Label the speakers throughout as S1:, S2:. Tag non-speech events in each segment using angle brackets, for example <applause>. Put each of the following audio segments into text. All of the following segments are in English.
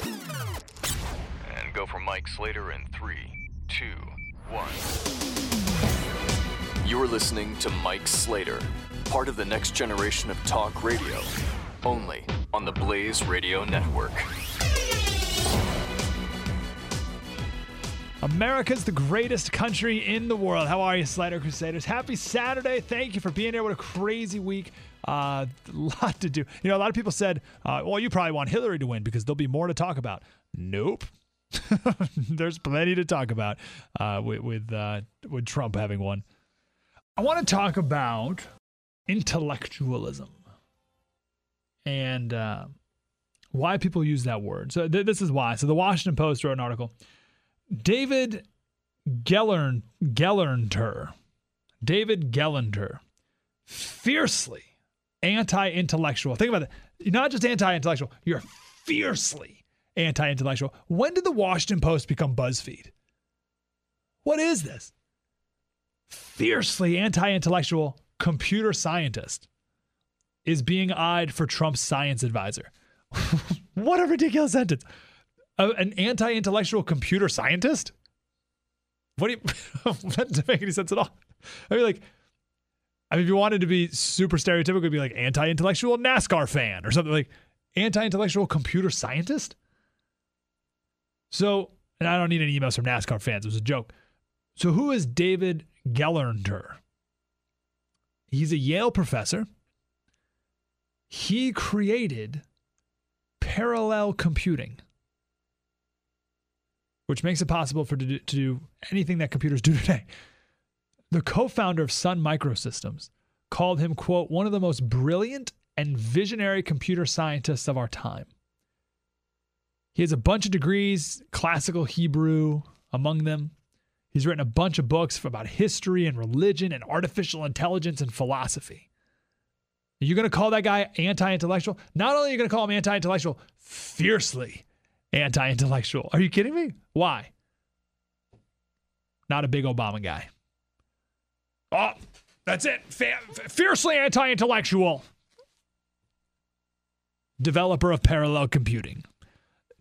S1: And go for Mike Slater in three, two, one. You're listening to Mike Slater, part of the next generation of talk radio, only on the Blaze Radio Network.
S2: America's the greatest country in the world. How are you, Slider Crusaders? Happy Saturday. Thank you for being here. What a crazy week. Uh, a <laughs> lot to do. You know, a lot of people said, uh, well, you probably want Hillary to win because there'll be more to talk about. Nope. <laughs> There's plenty to talk about uh, with with, with Trump having won. I want to talk about intellectualism and uh, why people use that word. So th- this is why. So the Washington Post wrote an article. David Gellern Gelernter, David Gelernter, fiercely anti-intellectual. Think about it. You're not just anti-intellectual. You're fiercely anti-intellectual. When did the Washington Post become BuzzFeed? What is this? Fiercely anti-intellectual computer scientist is being eyed for Trump's science advisor. <laughs> what a ridiculous sentence. An anti-intellectual computer scientist? What do you <laughs> that doesn't make any sense at all. I mean like I mean if you wanted to be super stereotypical, it'd be like anti-intellectual NASCAR fan or something like anti-intellectual computer scientist? So, and I don't need any emails from NASCAR fans. It was a joke. So, who is David Gelernter? He's a Yale professor. He created parallel computing, which makes it possible for to do, to do anything that computers do <laughs> today. The co-founder of Sun Microsystems called him, quote, one of the most brilliant and visionary computer scientists of our time. He has a bunch of degrees, classical Hebrew among them. He's written a bunch of books about history and religion and artificial intelligence and philosophy. Are you going to call that guy anti intellectual? Not only are you going to call him anti intellectual, fiercely anti intellectual. Are you kidding me? Why? Not a big Obama guy. Oh, that's it. fiercely anti intellectual. Developer of parallel computing.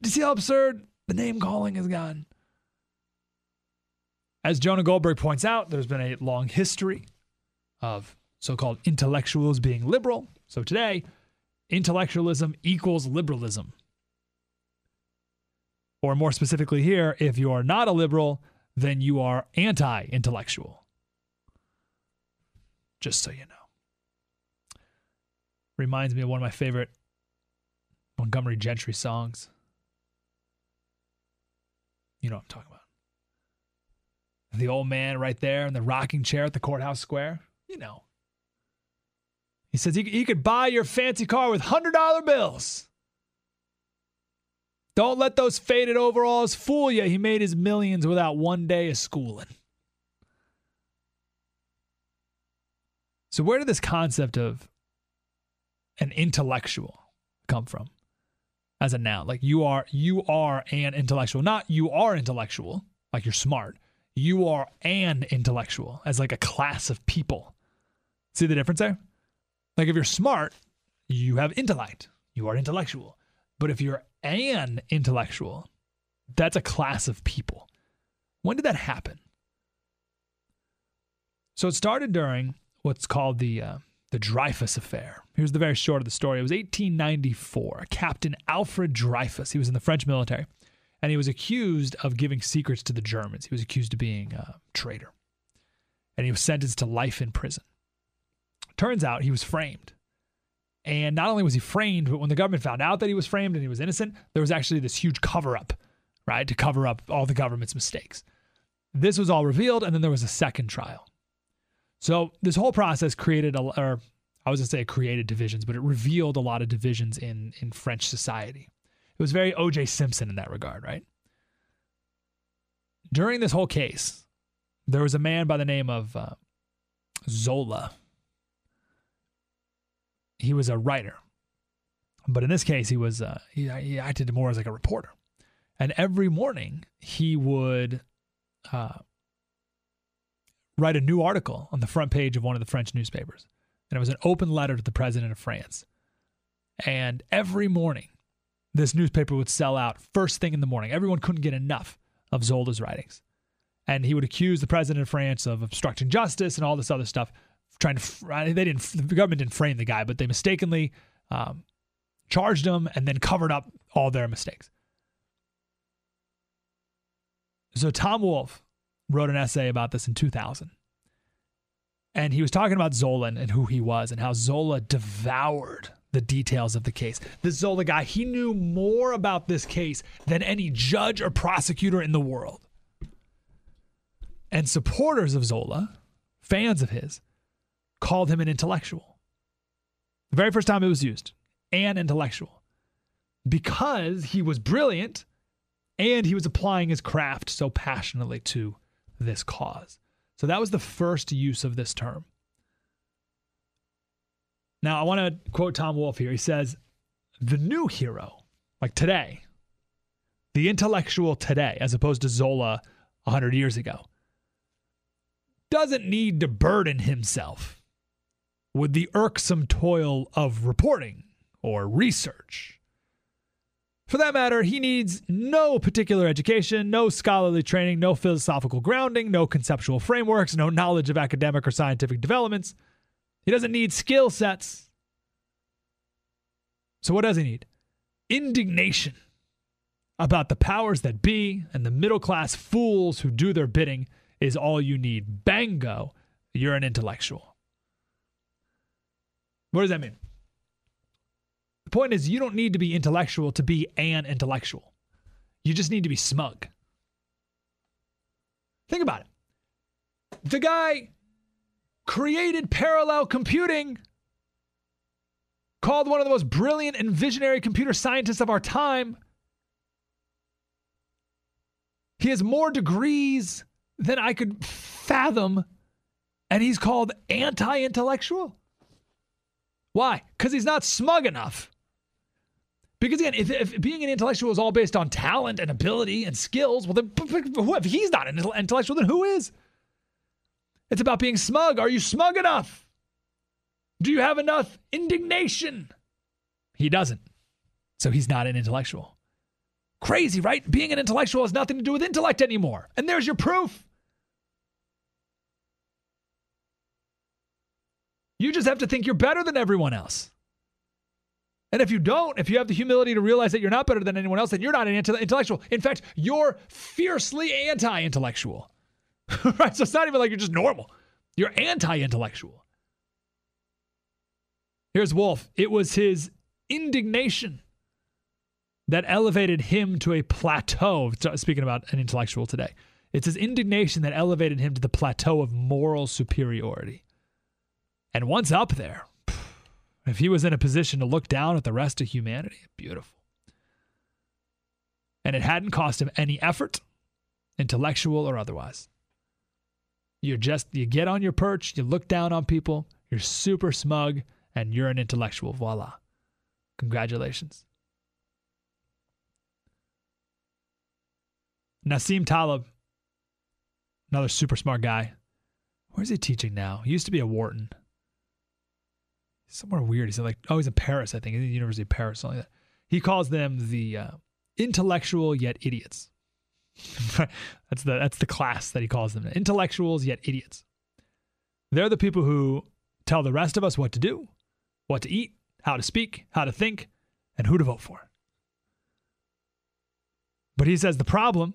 S2: Do you see how absurd the name calling has gone? As Jonah Goldberg points out, there's been a long history of so called intellectuals being liberal. So today, intellectualism equals liberalism. Or more specifically, here, if you are not a liberal, then you are anti intellectual. Just so you know. Reminds me of one of my favorite Montgomery Gentry songs. You know what I'm talking about. The old man right there in the rocking chair at the courthouse square. You know. He says he, he could buy your fancy car with $100 bills. Don't let those faded overalls fool you. He made his millions without one day of schooling. So, where did this concept of an intellectual come from? As a noun, like you are, you are an intellectual, not you are intellectual, like you're smart. You are an intellectual, as like a class of people. See the difference there? Like if you're smart, you have intellect. You are intellectual. But if you're an intellectual, that's a class of people. When did that happen? So it started during what's called the uh, the Dreyfus Affair. Here's the very short of the story. It was 1894. Captain Alfred Dreyfus. He was in the French military, and he was accused of giving secrets to the Germans. He was accused of being a traitor, and he was sentenced to life in prison. Turns out he was framed. And not only was he framed, but when the government found out that he was framed and he was innocent, there was actually this huge cover up, right, to cover up all the government's mistakes. This was all revealed, and then there was a second trial. So this whole process created a, or I was to say created divisions, but it revealed a lot of divisions in, in French society. It was very O.J. Simpson in that regard, right? During this whole case, there was a man by the name of uh, Zola. He was a writer, but in this case, he was uh, he, he acted more as like a reporter. And every morning, he would uh, write a new article on the front page of one of the French newspapers. And it was an open letter to the president of France. And every morning, this newspaper would sell out first thing in the morning. Everyone couldn't get enough of Zola's writings. And he would accuse the president of France of obstructing justice and all this other stuff. Trying to, they didn't, the government didn't frame the guy, but they mistakenly um, charged him and then covered up all their mistakes. So Tom Wolfe wrote an essay about this in 2000. And he was talking about Zola and who he was and how Zola devoured the details of the case. The Zola guy, he knew more about this case than any judge or prosecutor in the world. And supporters of Zola, fans of his, called him an intellectual. The very first time it was used, an intellectual, because he was brilliant and he was applying his craft so passionately to this cause. So that was the first use of this term. Now, I want to quote Tom Wolfe here. He says, The new hero, like today, the intellectual today, as opposed to Zola 100 years ago, doesn't need to burden himself with the irksome toil of reporting or research for that matter, he needs no particular education, no scholarly training, no philosophical grounding, no conceptual frameworks, no knowledge of academic or scientific developments. He doesn't need skill sets. So, what does he need? Indignation about the powers that be and the middle class fools who do their bidding is all you need. Bango, you're an intellectual. What does that mean? Point is, you don't need to be intellectual to be an intellectual. You just need to be smug. Think about it. The guy created parallel computing, called one of the most brilliant and visionary computer scientists of our time. He has more degrees than I could fathom, and he's called anti intellectual. Why? Because he's not smug enough. Because again, if, if, being an intellectual is all based on talent and ability and skills, well, then if he's not an intellectual, then who is? It's about being smug. Are you smug enough? Do you have enough indignation? He doesn't. So he's not an intellectual. Crazy, right? Being an intellectual has nothing to do with intellect anymore. And there's your proof. You just have to think you're better than everyone else. And if you don't, if you have the humility to realize that you're not better than anyone else, then you're not an anti intellectual. In fact, you're fiercely anti intellectual. <laughs> right? So it's not even like you're just normal, you're anti intellectual. Here's Wolfe it was his indignation that elevated him to a plateau. Speaking about an intellectual today, it's his indignation that elevated him to the plateau of moral superiority. And once up there, if he was in a position to look down at the rest of humanity, beautiful. And it hadn't cost him any effort, intellectual or otherwise. You're just, you get on your perch, you look down on people, you're super smug, and you're an intellectual. Voila. Congratulations. Nassim Taleb, another super smart guy. Where's he teaching now? He used to be a Wharton somewhere weird. He's like, oh, he's in Paris, I think, in the University of Paris, something like that. He calls them the uh, intellectual yet idiots. <laughs> that's the that's the class that he calls them. Intellectuals yet idiots. They're the people who tell the rest of us what to do, what to eat, how to speak, how to think, and who to vote for. But he says the problem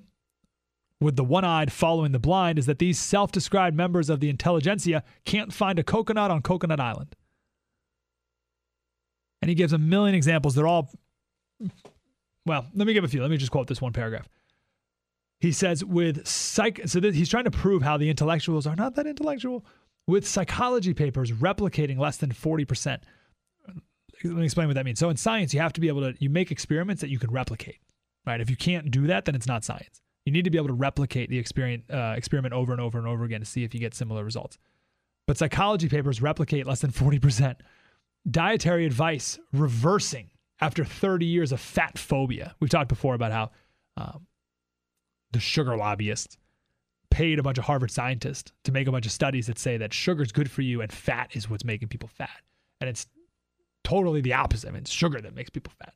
S2: with the one eyed following the blind is that these self described members of the intelligentsia can't find a coconut on Coconut Island. And he gives a million examples. They're all, well, let me give a few. Let me just quote this one paragraph. He says, with psych, so this, he's trying to prove how the intellectuals are not that intellectual. with psychology papers replicating less than 40%. Let me explain what that means. So in science, you have to be able to you make experiments that you can replicate, right? If you can't do that, then it's not science. You need to be able to replicate the uh, experiment over and over and over again to see if you get similar results. But psychology papers replicate less than 40%. Dietary advice reversing after 30 years of fat phobia. We've talked before about how um, the sugar lobbyists paid a bunch of Harvard scientists to make a bunch of studies that say that sugar is good for you and fat is what's making people fat. And it's totally the opposite. I mean, it's sugar that makes people fat.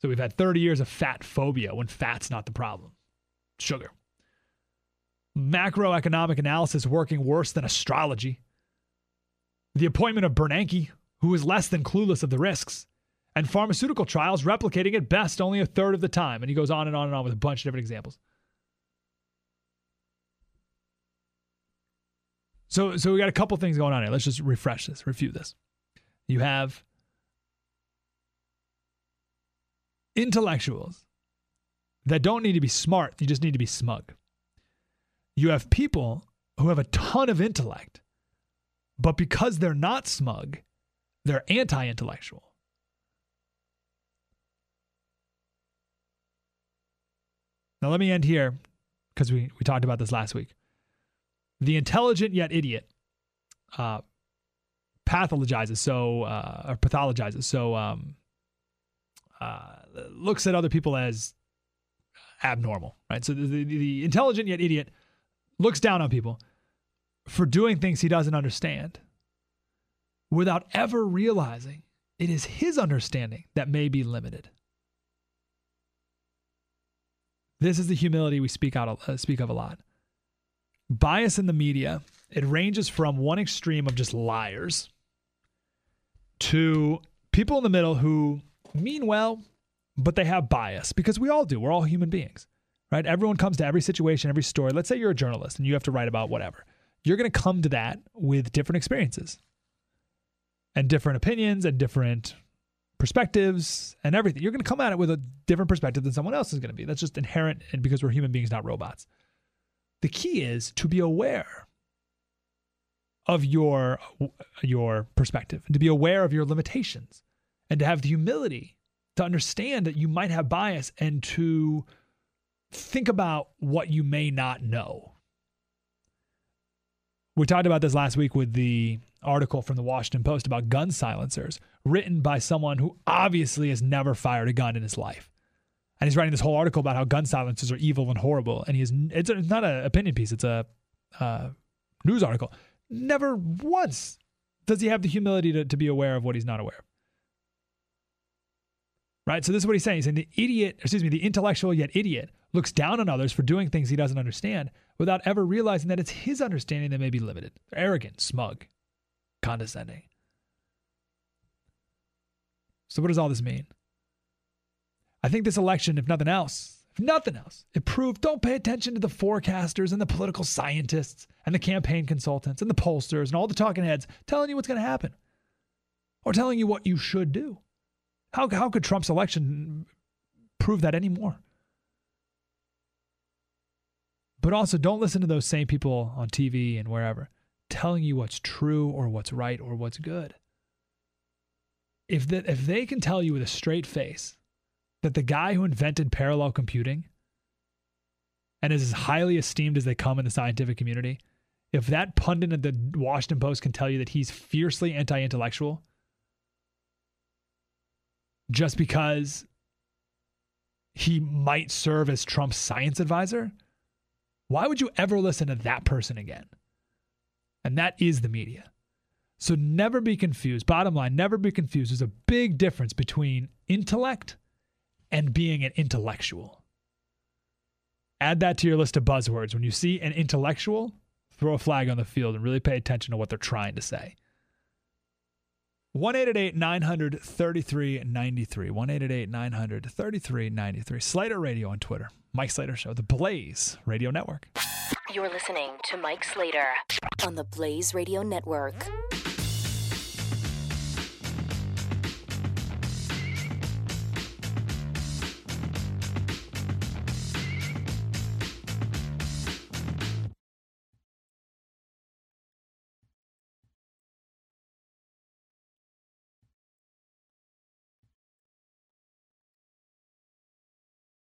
S2: So we've had 30 years of fat phobia when fat's not the problem. Sugar. Macroeconomic analysis working worse than astrology. The appointment of Bernanke, who is less than clueless of the risks. And pharmaceutical trials replicating at best only a third of the time. And he goes on and on and on with a bunch of different examples. So, so we got a couple things going on here. Let's just refresh this, review this. You have intellectuals that don't need to be smart, you just need to be smug. You have people who have a ton of intellect, but because they're not smug, they're anti intellectual. Now, let me end here because we, we talked about this last week. The intelligent yet idiot uh, pathologizes, so uh, or pathologizes, so um, uh, looks at other people as abnormal, right? So the, the, the intelligent yet idiot looks down on people for doing things he doesn't understand without ever realizing it is his understanding that may be limited. This is the humility we speak out uh, speak of a lot bias in the media, it ranges from one extreme of just liars to people in the middle who mean well, but they have bias because we all do. We're all human beings, right? Everyone comes to every situation, every story. Let's say you're a journalist and you have to write about whatever. You're going to come to that with different experiences and different opinions and different perspectives and everything. You're going to come at it with a different perspective than someone else is going to be. That's just inherent and because we're human beings, not robots. The key is to be aware of your your perspective and to be aware of your limitations and to have the humility to understand that you might have bias and to think about what you may not know. We talked about this last week with the article from the Washington Post about gun silencers, written by someone who obviously has never fired a gun in his life and he's writing this whole article about how gun silencers are evil and horrible. And he's it's, it's not an opinion piece; it's a uh, news article. Never once does he have the humility to, to be aware of what he's not aware of. Right. So this is what he's saying. He's saying the idiot, excuse me, the intellectual yet idiot looks down on others for doing things he doesn't understand without ever realizing that it's his understanding that may be limited. They're arrogant, smug, condescending. So what does all this mean? I think this election, if nothing else, if nothing else, it proved don't pay attention to the forecasters and the political scientists and the campaign consultants and the pollsters and all the talking heads telling you what's going to happen or telling you what you should do. How, how could Trump's election prove that anymore? But also, don't listen to those same people on TV and wherever telling you what's true or what's right or what's good. If, that, if they can tell you with a straight face that the guy who invented parallel computing and is as highly esteemed as they come in the scientific community, if that pundit at the Washington Post can tell you that he's fiercely anti intellectual just because he might serve as Trump's science advisor, why would you ever listen to that person again? And that is the media. So never be confused. Bottom line, never be confused. There's a big difference between intellect and being an intellectual. Add that to your list of buzzwords. When you see an intellectual, throw a flag on the field and really pay attention to what they're trying to say. 1 900 3393. 1 900 3393. Slater Radio on Twitter. Mike Slater Show, the Blaze Radio Network.
S3: You're listening to Mike Slater on the Blaze Radio Network.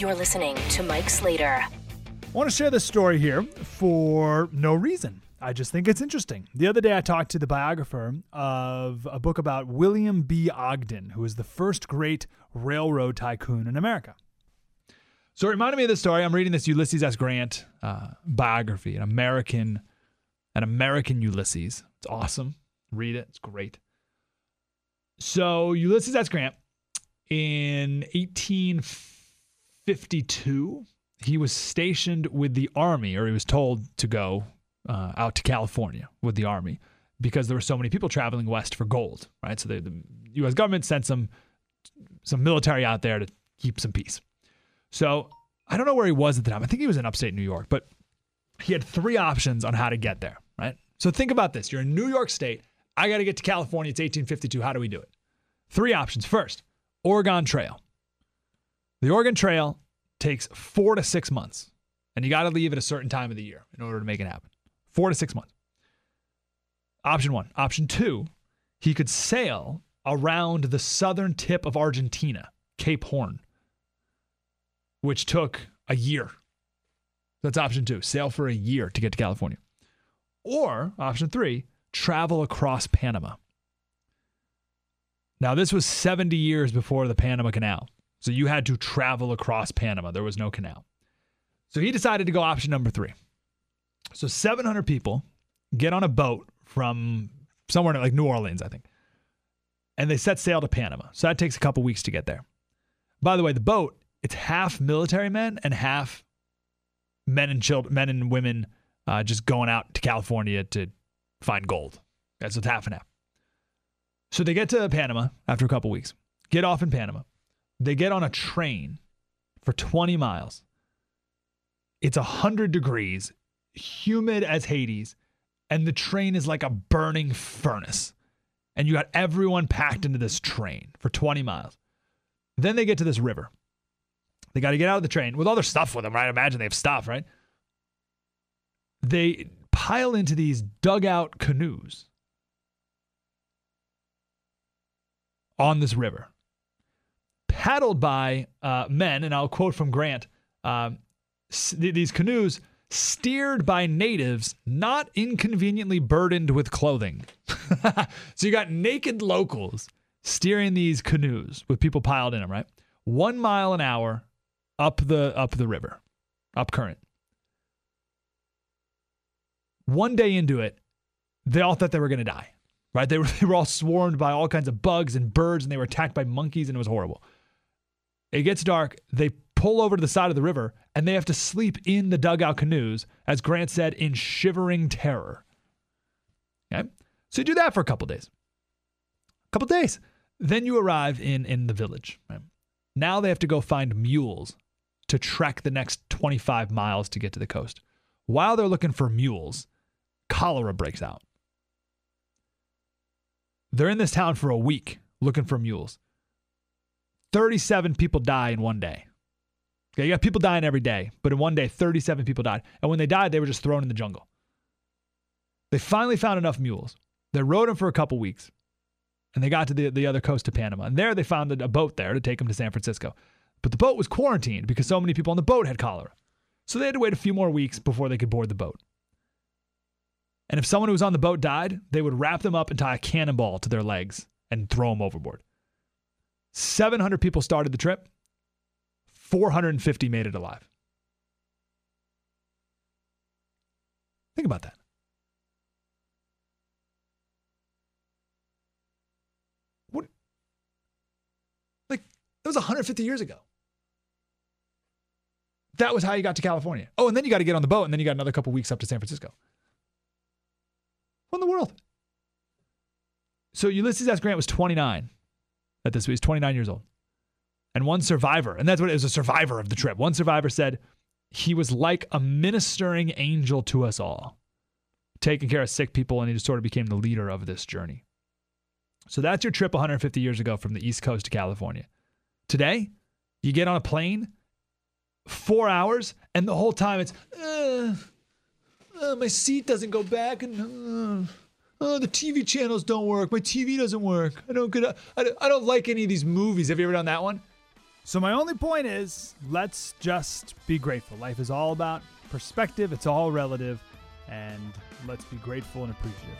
S3: You're listening to Mike Slater.
S2: I want to share this story here for no reason. I just think it's interesting. The other day, I talked to the biographer of a book about William B. Ogden, who was the first great railroad tycoon in America. So it reminded me of this story. I'm reading this Ulysses S. Grant uh, biography, an American, an American Ulysses. It's awesome. Read it. It's great. So Ulysses S. Grant in 1852, he was stationed with the army, or he was told to go uh, out to California with the army because there were so many people traveling west for gold, right? So the, the U.S. government sent some some military out there to keep some peace. So I don't know where he was at the time. I think he was in upstate New York, but he had three options on how to get there, right? So think about this: you're in New York State. I got to get to California. It's 1852. How do we do it? Three options. First, Oregon Trail. The Oregon Trail takes four to six months, and you got to leave at a certain time of the year in order to make it happen. Four to six months. Option one. Option two, he could sail around the southern tip of Argentina, Cape Horn, which took a year. That's option two. Sail for a year to get to California. Or option three, travel across Panama. Now, this was 70 years before the Panama Canal. So you had to travel across Panama. There was no canal. So he decided to go option number three. So 700 people get on a boat from somewhere like New Orleans, I think, and they set sail to Panama. So that takes a couple weeks to get there. By the way, the boat it's half military men and half men and children, men and women, uh, just going out to California to find gold. That's what's half and half. So they get to Panama after a couple weeks, get off in Panama. They get on a train for 20 miles. It's 100 degrees, humid as Hades, and the train is like a burning furnace. And you got everyone packed into this train for 20 miles. Then they get to this river. They got to get out of the train with all their stuff with them, right? Imagine they have stuff, right? They pile into these dugout canoes on this river, paddled by uh, men, and I'll quote from Grant um, s- these canoes steered by natives not inconveniently burdened with clothing. <laughs> so you got naked locals steering these canoes with people piled in them, right? One mile an hour up the up the river, up current. One day into it, they all thought they were going to die, right? They were, <laughs> they were all swarmed by all kinds of bugs and birds, and they were attacked by monkeys, and it was horrible. It gets dark. They pull over to the side of the river, and they have to sleep in the dugout canoes, as Grant said, in shivering terror. Okay? So you do that for a couple days. A couple days. Then you arrive in, in the village. Right? Now they have to go find mules to trek the next 25 miles to get to the coast. While they're looking for mules, cholera breaks out. They're in this town for a week looking for mules. 37 people die in one day. Okay, you got people dying every day, but in one day, 37 people died. And when they died, they were just thrown in the jungle. They finally found enough mules. They rode them for a couple weeks, and they got to the, the other coast of Panama. And there they found a boat there to take them to San Francisco. But the boat was quarantined because so many people on the boat had cholera. So they had to wait a few more weeks before they could board the boat. And if someone who was on the boat died, they would wrap them up and tie a cannonball to their legs and throw them overboard. 700 people started the trip. 450 made it alive. Think about that. What? Like, that was 150 years ago. That was how you got to California. Oh, and then you got to get on the boat, and then you got another couple weeks up to San Francisco. What in the world? So Ulysses S. Grant was 29 at this. He was 29 years old. And one survivor, and that's what it was a survivor of the trip. One survivor said he was like a ministering angel to us all, taking care of sick people, and he just sort of became the leader of this journey. So that's your trip 150 years ago from the East Coast to California. Today, you get on a plane, four hours, and the whole time it's, uh, uh, my seat doesn't go back, and uh, oh, the TV channels don't work. My TV doesn't work. I don't get. I don't, I don't like any of these movies. Have you ever done that one?
S4: So my only point is, let's just be grateful. Life is all about perspective. It's all relative, and let's be grateful and appreciative.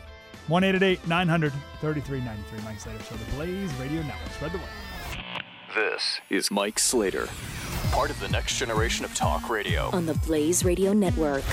S4: One eight eight eight nine hundred thirty three ninety three. Mike Slater Show, the Blaze Radio Network. Spread the word.
S1: This is Mike Slater, part of the next generation of talk radio.
S3: On the Blaze Radio Network.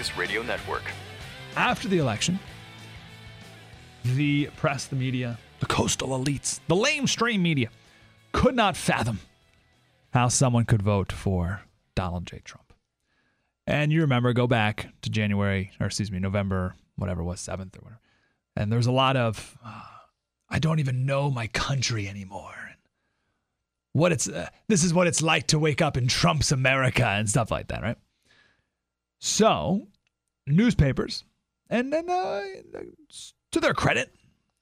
S1: Blaze Radio Network.
S2: After the election, the press, the media, the coastal elites, the lamestream media could not fathom how someone could vote for Donald J. Trump. And you remember, go back to January, or excuse me, November, whatever was, 7th or whatever. And there's a lot of, uh, I don't even know my country anymore. And what it's, uh, this is what it's like to wake up in Trump's America and stuff like that, right? So, newspapers, and then uh, to their credit,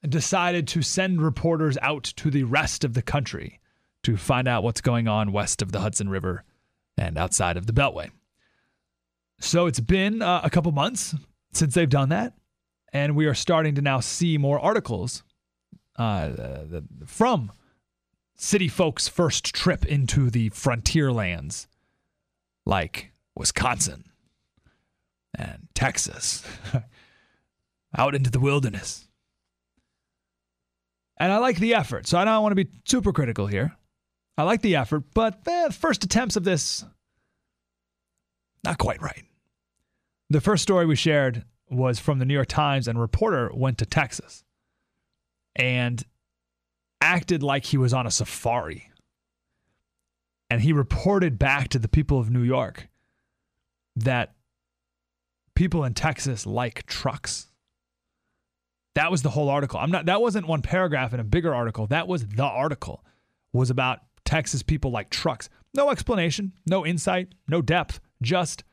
S2: decided to send reporters out to the rest of the country to find out what's going on west of the Hudson River and outside of the Beltway. So it's been uh, a couple months since they've done that, and we are starting to now see more articles uh, from city folks' first trip into the frontier lands, like Wisconsin and Texas, <laughs> out into the wilderness. And I like the effort, so I don't want to be super critical here. I like the effort, but the first attempts of this, not quite right. The first story we shared was from the New York Times, and a reporter went to Texas and acted like he was on a safari. And he reported back to the people of New York that people in Texas like trucks. That was the whole article. I'm not that wasn't one paragraph in a bigger article. That was the article. Was about Texas people like trucks. No explanation, no insight, no depth. Just,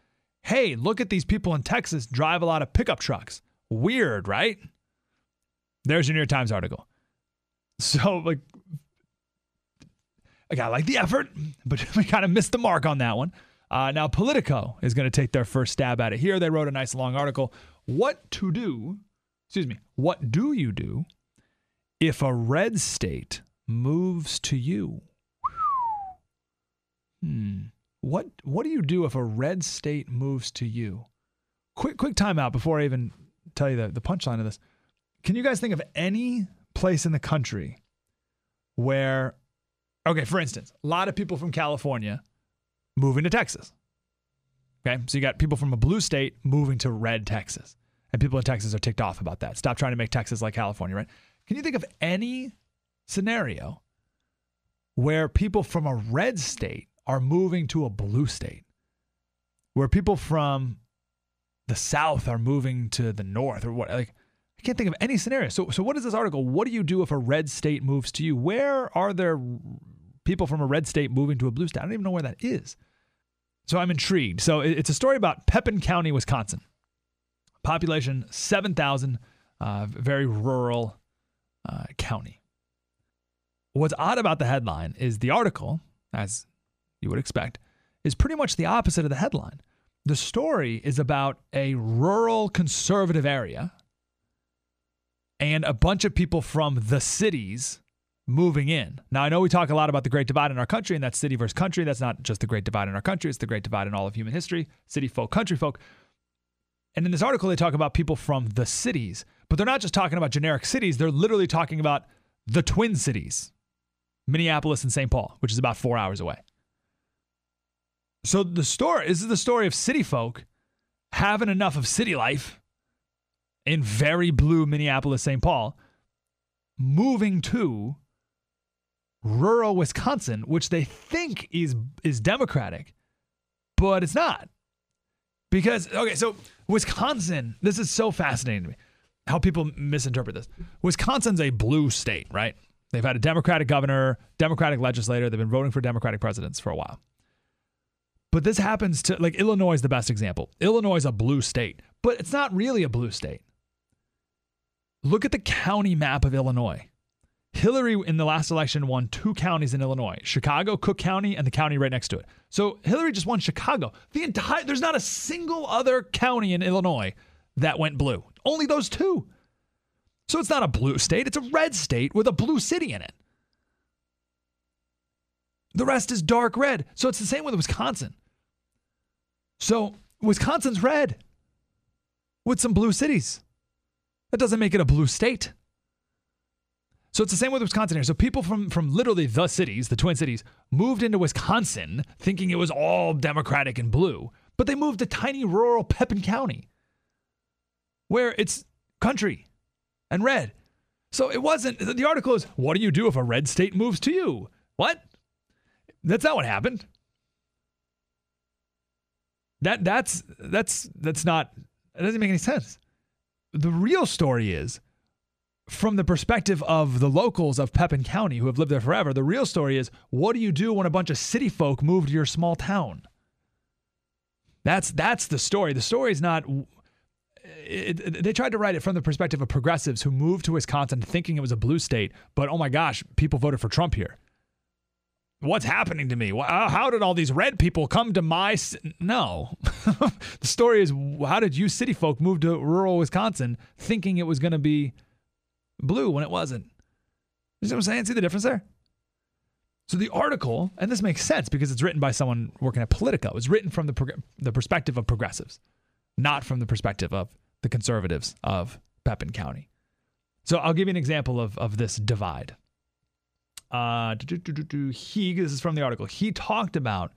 S2: hey, look at these people in Texas drive a lot of pickup trucks. Weird, right? There's your New York Times article. <laughs> So like I got like the effort, but <laughs> we kind of missed the mark on that one. Uh, now, Politico is going to take their first stab at it here. They wrote a nice long article. What to do, excuse me, what do you do if a red state moves to you? Hmm. What what do you do if a red state moves to you? Quick quick timeout before I even tell you the, the punchline of this. Can you guys think of any place in the country where okay, for instance, a lot of people from California moving to Texas. Okay. So you got people from a blue state moving to red Texas. And people in Texas are ticked off about that. Stop trying to make Texas like California, right? Can you think of any scenario where people from a red state are moving to a blue state? Where people from the south are moving to the north or what like I can't think of any scenario. So so what is this article? What do you do if a red state moves to you? Where are there people from a red state moving to a blue state? I don't even know where that is. So I'm intrigued. So it's a story about Pepin County, Wisconsin. Population 7,000, uh, very rural uh, county. What's odd about the headline is the article, as you would expect, is pretty much the opposite of the headline. The story is about a rural conservative area and a bunch of people from the cities moving in. Now, I know we talk a lot about the Great Divide in our country, and that's city versus country. That's not just the Great Divide in our country, it's the Great Divide in all of human history city folk, country folk. And in this article, they talk about people from the cities, but they're not just talking about generic cities. They're literally talking about the twin cities, Minneapolis and St. Paul, which is about four hours away. So the story this is the story of city folk having enough of city life in very blue Minneapolis, St. Paul, moving to rural Wisconsin, which they think is is Democratic, but it's not. Because okay, so Wisconsin, this is so fascinating to me. How people misinterpret this. Wisconsin's a blue state, right? They've had a Democratic governor, Democratic legislator. They've been voting for Democratic presidents for a while. But this happens to like Illinois is the best example. Illinois is a blue state, but it's not really a blue state. Look at the county map of Illinois. Hillary in the last election won two counties in Illinois Chicago, Cook County, and the county right next to it. So Hillary just won Chicago. The entire, there's not a single other county in Illinois that went blue. Only those two. So it's not a blue state, it's a red state with a blue city in it. The rest is dark red. So it's the same with Wisconsin. So Wisconsin's red with some blue cities. That doesn't make it a blue state. So it's the same with Wisconsin here. So people from from literally the cities, the Twin Cities, moved into Wisconsin thinking it was all Democratic and blue, but they moved to tiny rural Pepin County, where it's country and red. So it wasn't. The article is, "What do you do if a red state moves to you?" What? That's not what happened. That that's that's that's not. It doesn't make any sense. The real story is from the perspective of the locals of Pepin County who have lived there forever, the real story is what do you do when a bunch of city folk move to your small town? That's that's the story. The story is not. It, it, they tried to write it from the perspective of progressives who moved to Wisconsin thinking it was a blue state, but oh my gosh, people voted for Trump here. What's happening to me? Uh, how did all these red people come to my? No, <laughs> the story is how did you city folk move to rural Wisconsin thinking it was going to be blue when it wasn't. You see what I'm saying? See the difference there? So the article, and this makes sense because it's written by someone working at Politico, it's written from the, prog- the perspective of progressives, not from the perspective of the conservatives of Pepin County. So I'll give you an example of, of this divide. Uh, he, this is from the article. He talked about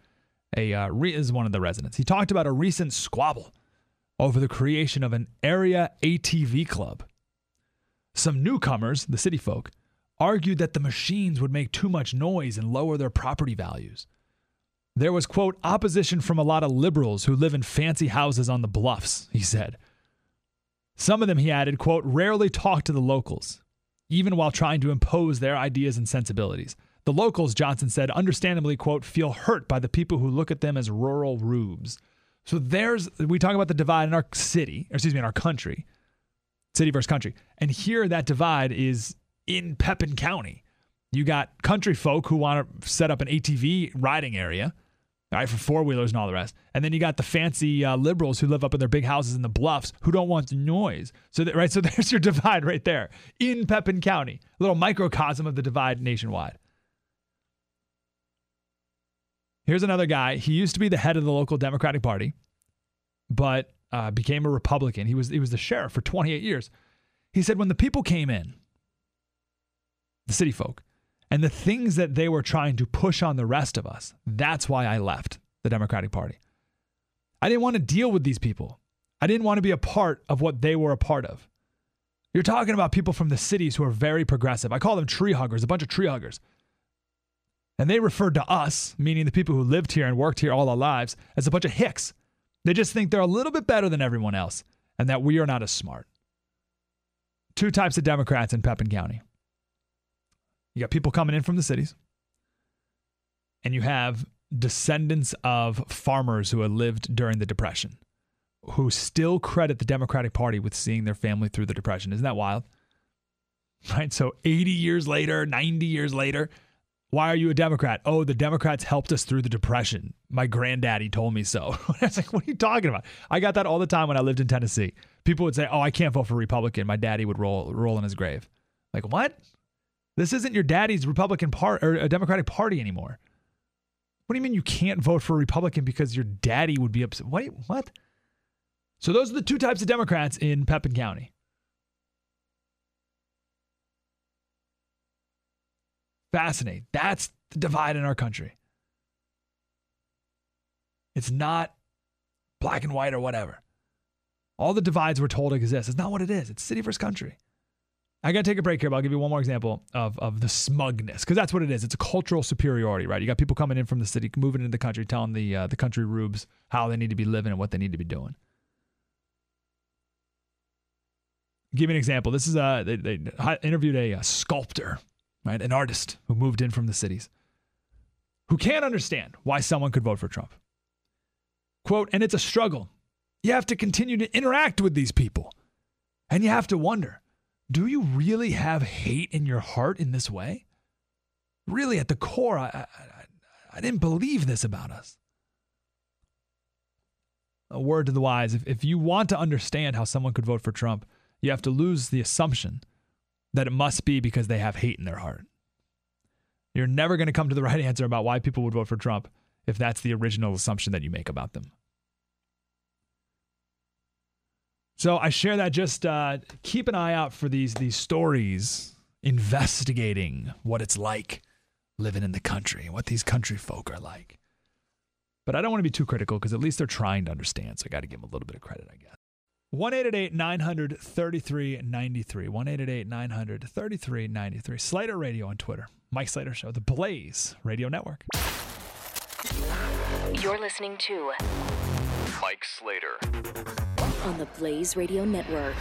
S2: a, uh, re, is one of the residents. He talked about a recent squabble over the creation of an area ATV club some newcomers, the city folk, argued that the machines would make too much noise and lower their property values. There was, quote, opposition from a lot of liberals who live in fancy houses on the bluffs, he said. Some of them, he added, quote, rarely talk to the locals, even while trying to impose their ideas and sensibilities. The locals, Johnson said, understandably, quote, feel hurt by the people who look at them as rural rubes. So there's, we talk about the divide in our city, or excuse me, in our country city versus country. And here that divide is in Pepin County. You got country folk who want to set up an ATV riding area, right, for four wheelers and all the rest. And then you got the fancy uh, liberals who live up in their big houses in the bluffs who don't want the noise. So that, right, so <laughs> there's your divide right there in Pepin County, a little microcosm of the divide nationwide. Here's another guy. He used to be the head of the local Democratic Party, but uh, became a Republican. He was he was the sheriff for 28 years. He said when the people came in, the city folk, and the things that they were trying to push on the rest of us, that's why I left the Democratic Party. I didn't want to deal with these people. I didn't want to be a part of what they were a part of. You're talking about people from the cities who are very progressive. I call them tree huggers, a bunch of tree huggers. And they referred to us, meaning the people who lived here and worked here all our lives, as a bunch of hicks. They just think they're a little bit better than everyone else and that we are not as smart. Two types of Democrats in Pepin County. You got people coming in from the cities, and you have descendants of farmers who had lived during the Depression who still credit the Democratic Party with seeing their family through the Depression. Isn't that wild? Right? So 80 years later, 90 years later, why are you a Democrat? Oh, the Democrats helped us through the Depression. My granddaddy told me so. <laughs> I was like, what are you talking about? I got that all the time when I lived in Tennessee. People would say, oh, I can't vote for Republican. My daddy would roll, roll in his grave. Like, what? This isn't your daddy's Republican part or a Democratic Party anymore. What do you mean you can't vote for a Republican because your daddy would be upset? What? What? So those are the two types of Democrats in Pepin County. Fascinating. That's the divide in our country. It's not black and white or whatever. All the divides we're told exist. It's not what it is. It's city versus country. I got to take a break here, but I'll give you one more example of, of the smugness, because that's what it is. It's a cultural superiority, right? You got people coming in from the city, moving into the country, telling the uh, the country rubes how they need to be living and what they need to be doing. Give you an example. This is a they, they interviewed a, a sculptor, right, an artist who moved in from the cities, who can't understand why someone could vote for Trump. Quote, and it's a struggle. You have to continue to interact with these people, and you have to wonder do you really have hate in your heart in this way? Really, at the core, I, I, I didn't believe this about us. A word to the wise if, if you want to understand how someone could vote for Trump, you have to lose the assumption that it must be because they have hate in their heart. You're never going to come to the <laughs> right answer about why people would vote for Trump if that's the original assumption that you make about them. So I share that. Just uh, keep an eye out for these these stories investigating what it's like living in the country, and what these country folk are like. But I don't want to be too critical because at least they're trying to understand. So I got to give them a little bit of credit, I guess. 1 900 3393. 1 900 93. Slater Radio on Twitter. Mike Slater Show, the Blaze Radio Network.
S3: You're listening to
S1: Mike Slater.
S3: on the Blaze Radio Network.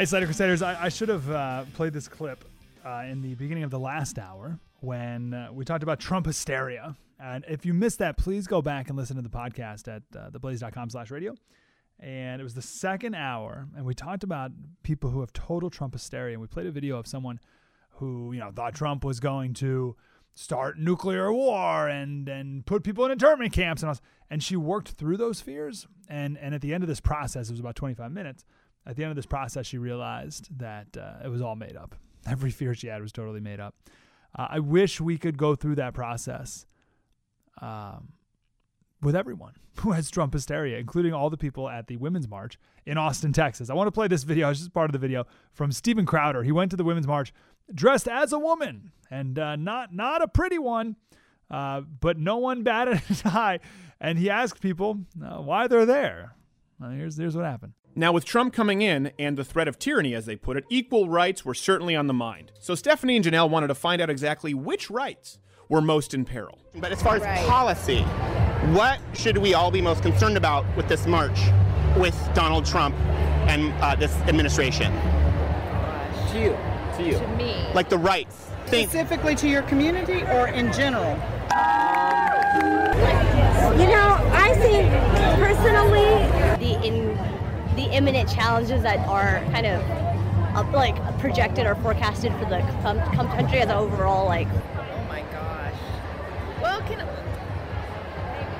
S4: Hey, Slater Crusaders, I, I should have uh, played this clip uh, in the beginning of the last hour when uh, we talked about Trump hysteria. And if you missed that, please go back and listen to the podcast at uh, theblaze.com slash radio. And it was the second hour, and we talked about people who have total Trump hysteria. And we played a video of someone who, you know, thought Trump was going to start nuclear war and and put people in internment camps and all. And she worked through those fears. And and at the end of this process, it was about 25 minutes. At the end of this process, she realized that uh, it was all made up. <laughs> Every fear she had was totally made up. Uh, I wish we could go through that process um, with everyone <laughs> who has Trump hysteria, including all the people at the Women's March in Austin, Texas. I want to play this video. <laughs> It's just part of the video from Steven Crowder. He went to the Women's March dressed as a woman and uh, not not a pretty one, uh, but no one batted an eye. And he asked people uh, why they're there. Uh, here's here's what happened.
S5: Now, with Trump coming in and the threat of tyranny, as they put it, equal rights were certainly on the mind. So Stephanie and Janelle wanted to find out exactly which rights were most in peril.
S6: But as far as policy, what should we all be most concerned about with this march with Donald Trump and uh, this administration?
S7: To you. To you.
S8: to me.
S6: Like the rights. Think,
S7: Specifically to your community or in general?
S8: You know, I think personally, the in the imminent challenges that are kind of uh, like projected or forecasted for the com- com- country as an overall like
S7: Oh my gosh. Well, can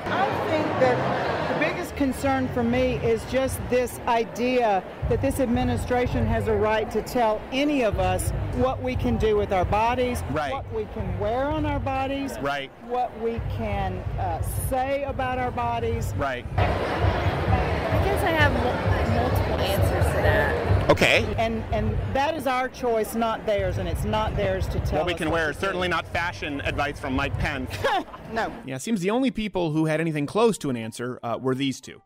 S7: I think that the biggest concern for me is just this idea that this administration has a right to tell any of us what we can do with our bodies,
S6: Right.
S7: what we can wear on our bodies,
S6: Right.
S7: what we can uh, say about our bodies.
S6: right.
S8: I guess I have multiple answers to that.
S6: Okay.
S7: And and that is our choice, not theirs, and it's not theirs to tell
S6: What we can
S7: what
S6: wear is certainly not fashion advice from Mike Pence. <laughs>
S7: No.
S5: Yeah, it seems the only people who had anything close to an answer uh, were these two.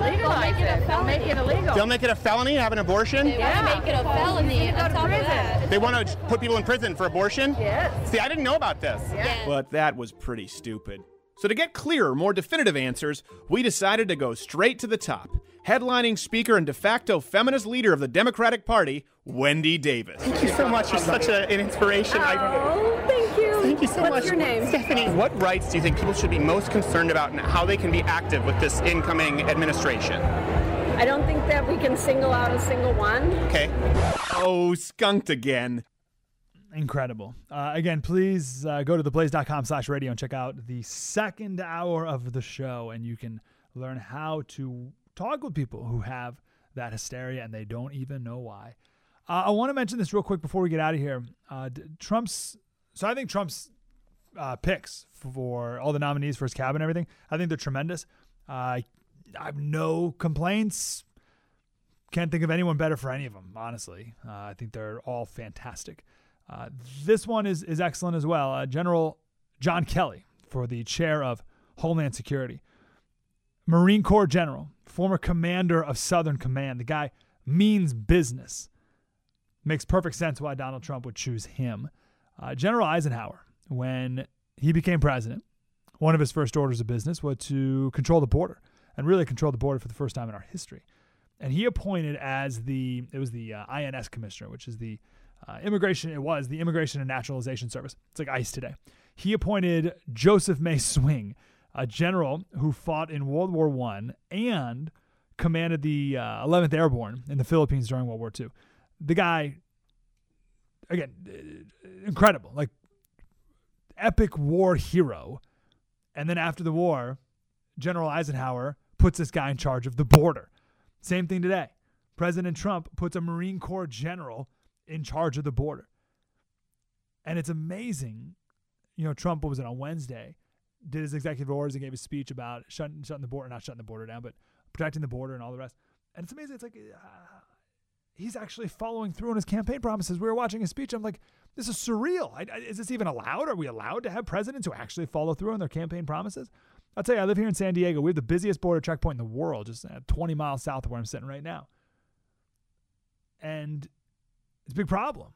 S8: Legalize it. They'll make it illegal.
S6: They'll make it a felony to have an abortion?
S8: They Yeah. Make it a felony on top of that.
S6: They want to put people in prison for abortion?
S8: Yes.
S6: See, I didn't know about this.
S5: But that was pretty stupid. So, to get clearer, more definitive answers, we decided to go straight to the top. Headlining speaker and de facto feminist leader of the Democratic Party, Wendy Davis.
S6: Thank you so much. You're such a, an inspiration. I-
S8: Oh, thank you.
S6: Thank you so much.
S8: What's
S6: much.
S8: your name?
S6: Stephanie, what rights do you think people should be most concerned about and how they can be active with this incoming administration?
S9: I don't think that we can single out a single one.
S6: Okay.
S5: Oh, skunked again.
S2: Incredible. Uh, again, please uh, go to theblaze.com slash radio and check out the second hour of the show, and you can learn how to talk with people who have that hysteria and they don't even know why. Uh, I want to mention this real quick before we get out of here. Uh, Trump's, so I think Trump's uh, picks for all the nominees for his cabinet and everything, I think they're tremendous. Uh, I have no complaints. Can't think of anyone better for any of them, honestly. I think they're all fantastic. Uh, this one is, is excellent as well. Uh, General John Kelly for the chair of Homeland Security. Marine Corps General, former commander of Southern Command. The guy means business. Makes perfect sense why Donald Trump would choose him. Uh, General Eisenhower, when he became president, one of his first orders of business was to control the border and really control the border for the first time in our history. And he appointed as the, it was the uh, INS commissioner, which is the uh, immigration, it was the Immigration and Naturalization Service. It's like ICE today. He appointed Joseph May Swing, a general who fought in World War One and commanded the uh, 11th Airborne in the Philippines during World War II. The guy, again, uh, incredible, like epic war hero. And then after the war, General Eisenhower puts this guy in charge of the border. Same thing today. President Trump puts a Marine Corps general in charge of the border. And it's amazing. You know, Trump, was it, on Wednesday, did his executive orders and gave a speech about shutting, shutting the border, not shutting the border down, but protecting the border and all the rest. And it's amazing. It's like uh, he's actually following through on his campaign promises. We were watching his speech. I'm like, this is surreal. I, I, is this even allowed? Are we allowed to have presidents who actually follow through on their campaign promises? I'll tell you, I live here in San Diego. We have the busiest border checkpoint in the world, just uh, 20 miles south of where I'm sitting right now. And it's a big problem.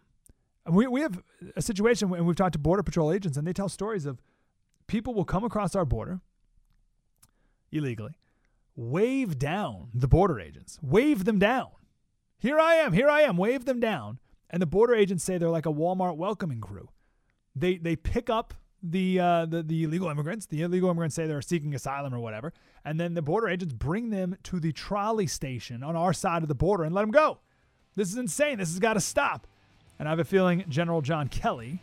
S2: And we, we have a situation, and we've talked to Border Patrol agents, and they tell stories of people will come across our border illegally, wave down the border agents, wave them down. Here I am, here I am, wave them down. And the border agents say they're like a Walmart welcoming crew. They they pick up the uh, the the illegal immigrants. The illegal immigrants say they're seeking asylum or whatever, and then the border agents bring them to the trolley station on our side of the border and let them go. This is insane. This has got to stop. And I have a feeling General John Kelly,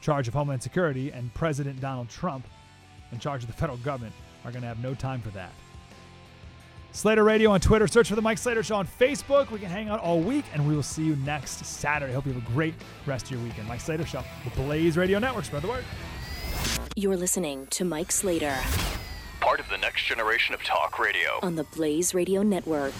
S2: charge of Homeland Security, and President Donald Trump, in charge of the federal government, are going to have no time for that. Slater Radio on Twitter. Search for the Mike Slater Show on Facebook. We can hang out all week, and we will see you next Saturday. Hope you have a great rest of your weekend. Mike Slater Show, the Blaze Radio Network. Spread the word.
S3: You're listening to Mike Slater
S1: Part of the next generation of talk radio.
S3: on the Blaze Radio Network.